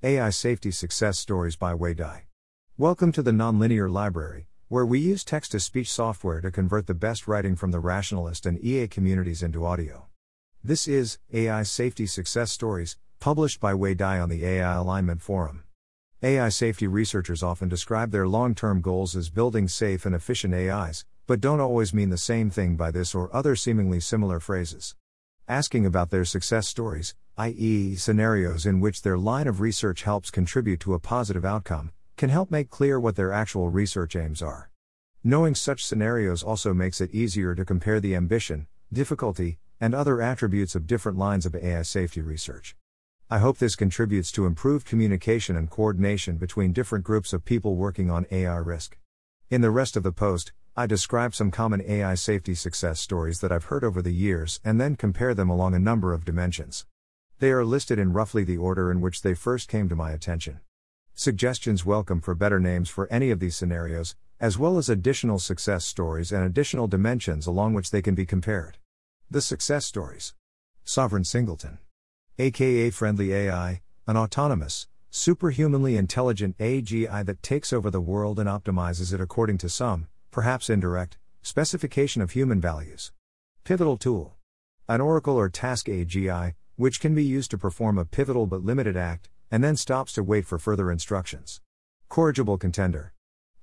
AI Safety Success Stories by Wei Dai. Welcome to the Nonlinear Library, where we use text to speech software to convert the best writing from the rationalist and EA communities into audio. This is AI Safety Success Stories, published by Wei Dai on the AI Alignment Forum. AI safety researchers often describe their long term goals as building safe and efficient AIs, but don't always mean the same thing by this or other seemingly similar phrases. Asking about their success stories, i.e., scenarios in which their line of research helps contribute to a positive outcome, can help make clear what their actual research aims are. Knowing such scenarios also makes it easier to compare the ambition, difficulty, and other attributes of different lines of AI safety research. I hope this contributes to improved communication and coordination between different groups of people working on AI risk. In the rest of the post, I describe some common AI safety success stories that I've heard over the years and then compare them along a number of dimensions. They are listed in roughly the order in which they first came to my attention. Suggestions welcome for better names for any of these scenarios, as well as additional success stories and additional dimensions along which they can be compared. The success stories. Sovereign Singleton. AKA Friendly AI, an autonomous, superhumanly intelligent AGI that takes over the world and optimizes it according to some, perhaps indirect, specification of human values. Pivotal Tool. An Oracle or Task AGI, which can be used to perform a pivotal but limited act, and then stops to wait for further instructions. Corrigible contender.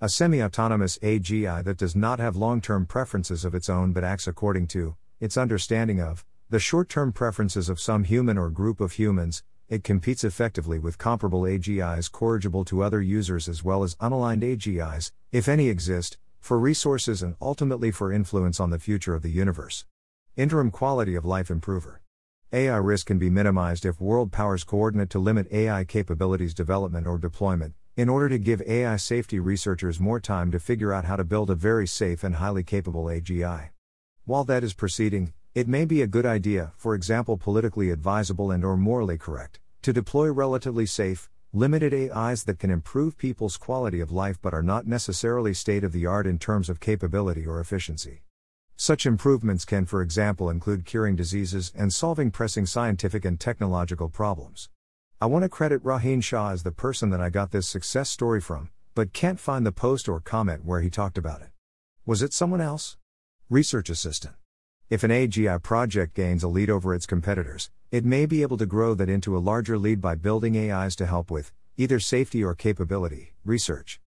A semi autonomous AGI that does not have long term preferences of its own but acts according to, its understanding of, the short term preferences of some human or group of humans, it competes effectively with comparable AGIs corrigible to other users as well as unaligned AGIs, if any exist, for resources and ultimately for influence on the future of the universe. Interim quality of life improver. AI risk can be minimized if world powers coordinate to limit AI capabilities development or deployment, in order to give AI safety researchers more time to figure out how to build a very safe and highly capable AGI. While that is proceeding, it may be a good idea, for example politically advisable and or morally correct, to deploy relatively safe, limited AIs that can improve people's quality of life but are not necessarily state of the art in terms of capability or efficiency. Such improvements can, for example, include curing diseases and solving pressing scientific and technological problems. I want to credit Rohin Shah as the person that I got this success story from, but can't find the post or comment where he talked about it. Was it someone else? Research Assistant. If an AGI project gains a lead over its competitors, it may be able to grow that into a larger lead by building AIs to help with either safety or capability research.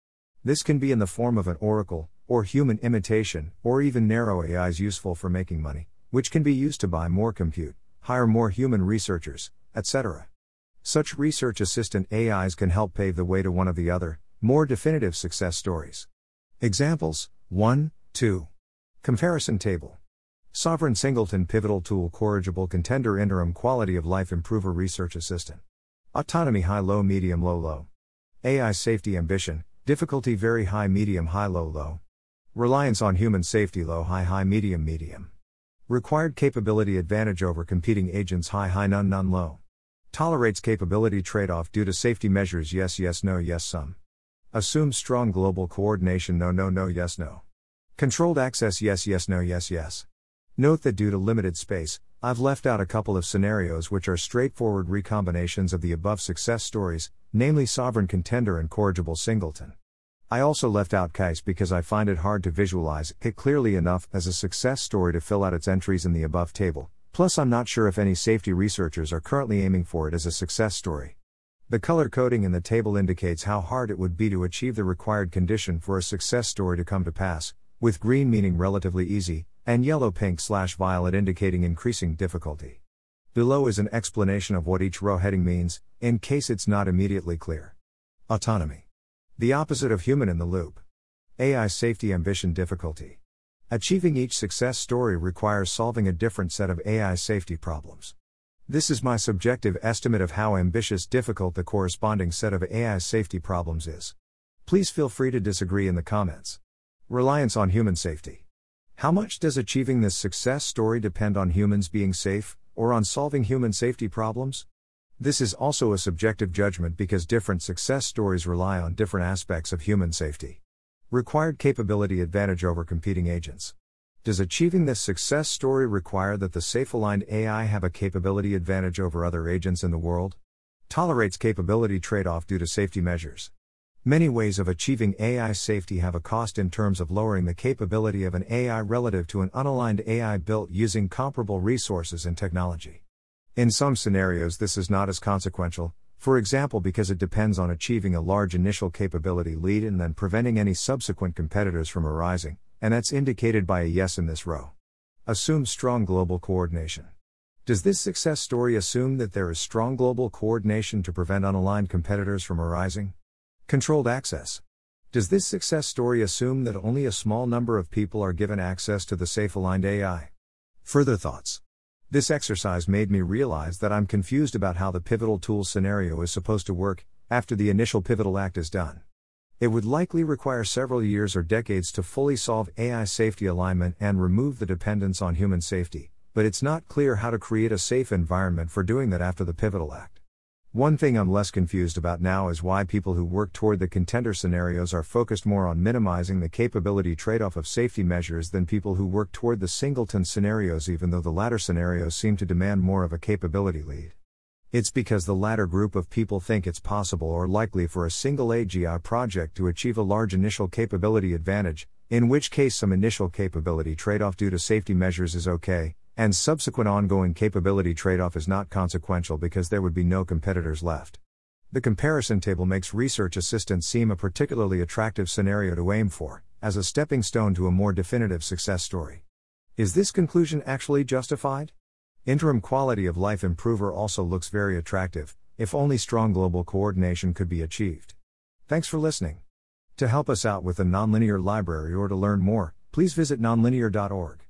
This can be in the form of an oracle, or human imitation, or even narrow AIs useful for making money, which can be used to buy more compute, hire more human researchers, etc. Such research assistant AIs can help pave the way to one of the other, more definitive success stories. Examples 1, 2. Comparison table. Sovereign Singleton Pivotal Tool Corrigible Contender Interim Quality of Life Improver Research Assistant. Autonomy High Low Medium Low Low. AI Safety Ambition, Difficulty Very High Medium High Low Low. Reliance on human safety low high high medium medium. Required capability advantage over competing agents high high none none low. Tolerates capability trade off due to safety measures yes yes no yes some. Assumes strong global coordination no no no yes no. Controlled access yes yes no yes yes. Note that due to limited space, I've left out a couple of scenarios which are straightforward recombinations of the above success stories, namely Sovereign Contender and Corrigible Singleton. I also left out CAIS because I find it hard to visualize it clearly enough as a success story to fill out its entries in the above table, plus, I'm not sure if any safety researchers are currently aiming for it as a success story. The color coding in the table indicates how hard it would be to achieve the required condition for a success story to come to pass, with green meaning relatively easy, and yellow pink slash violet indicating increasing difficulty. Below is an explanation of what each row heading means, in case it's not immediately clear. Autonomy. The opposite of human in the loop. AI safety ambition difficulty. Achieving each success story requires solving a different set of AI safety problems. This is my subjective estimate of how ambitious difficult the corresponding set of AI safety problems is. Please feel free to disagree in the comments. Reliance on human safety. How much does achieving this success story depend on humans being safe, or on solving human safety problems? This is also a subjective judgment because different success stories rely on different aspects of human safety. Required capability advantage over competing agents. Does achieving this success story require that the safe aligned AI have a capability advantage over other agents in the world? Tolerates capability trade off due to safety measures. Many ways of achieving AI safety have a cost in terms of lowering the capability of an AI relative to an unaligned AI built using comparable resources and technology. In some scenarios, this is not as consequential, for example, because it depends on achieving a large initial capability lead and then preventing any subsequent competitors from arising, and that's indicated by a yes in this row. Assume strong global coordination. Does this success story assume that there is strong global coordination to prevent unaligned competitors from arising? Controlled access. Does this success story assume that only a small number of people are given access to the safe aligned AI? Further thoughts. This exercise made me realize that I'm confused about how the pivotal tools scenario is supposed to work after the initial pivotal act is done. It would likely require several years or decades to fully solve AI safety alignment and remove the dependence on human safety, but it's not clear how to create a safe environment for doing that after the pivotal act. One thing I'm less confused about now is why people who work toward the contender scenarios are focused more on minimizing the capability trade off of safety measures than people who work toward the singleton scenarios, even though the latter scenarios seem to demand more of a capability lead. It's because the latter group of people think it's possible or likely for a single AGI project to achieve a large initial capability advantage, in which case some initial capability trade off due to safety measures is okay, and subsequent ongoing capability trade off is not consequential because there would be no competitors left. The comparison table makes research assistance seem a particularly attractive scenario to aim for, as a stepping stone to a more definitive success story. Is this conclusion actually justified? Interim quality of life improver also looks very attractive, if only strong global coordination could be achieved. Thanks for listening. To help us out with the Nonlinear Library or to learn more, please visit nonlinear.org.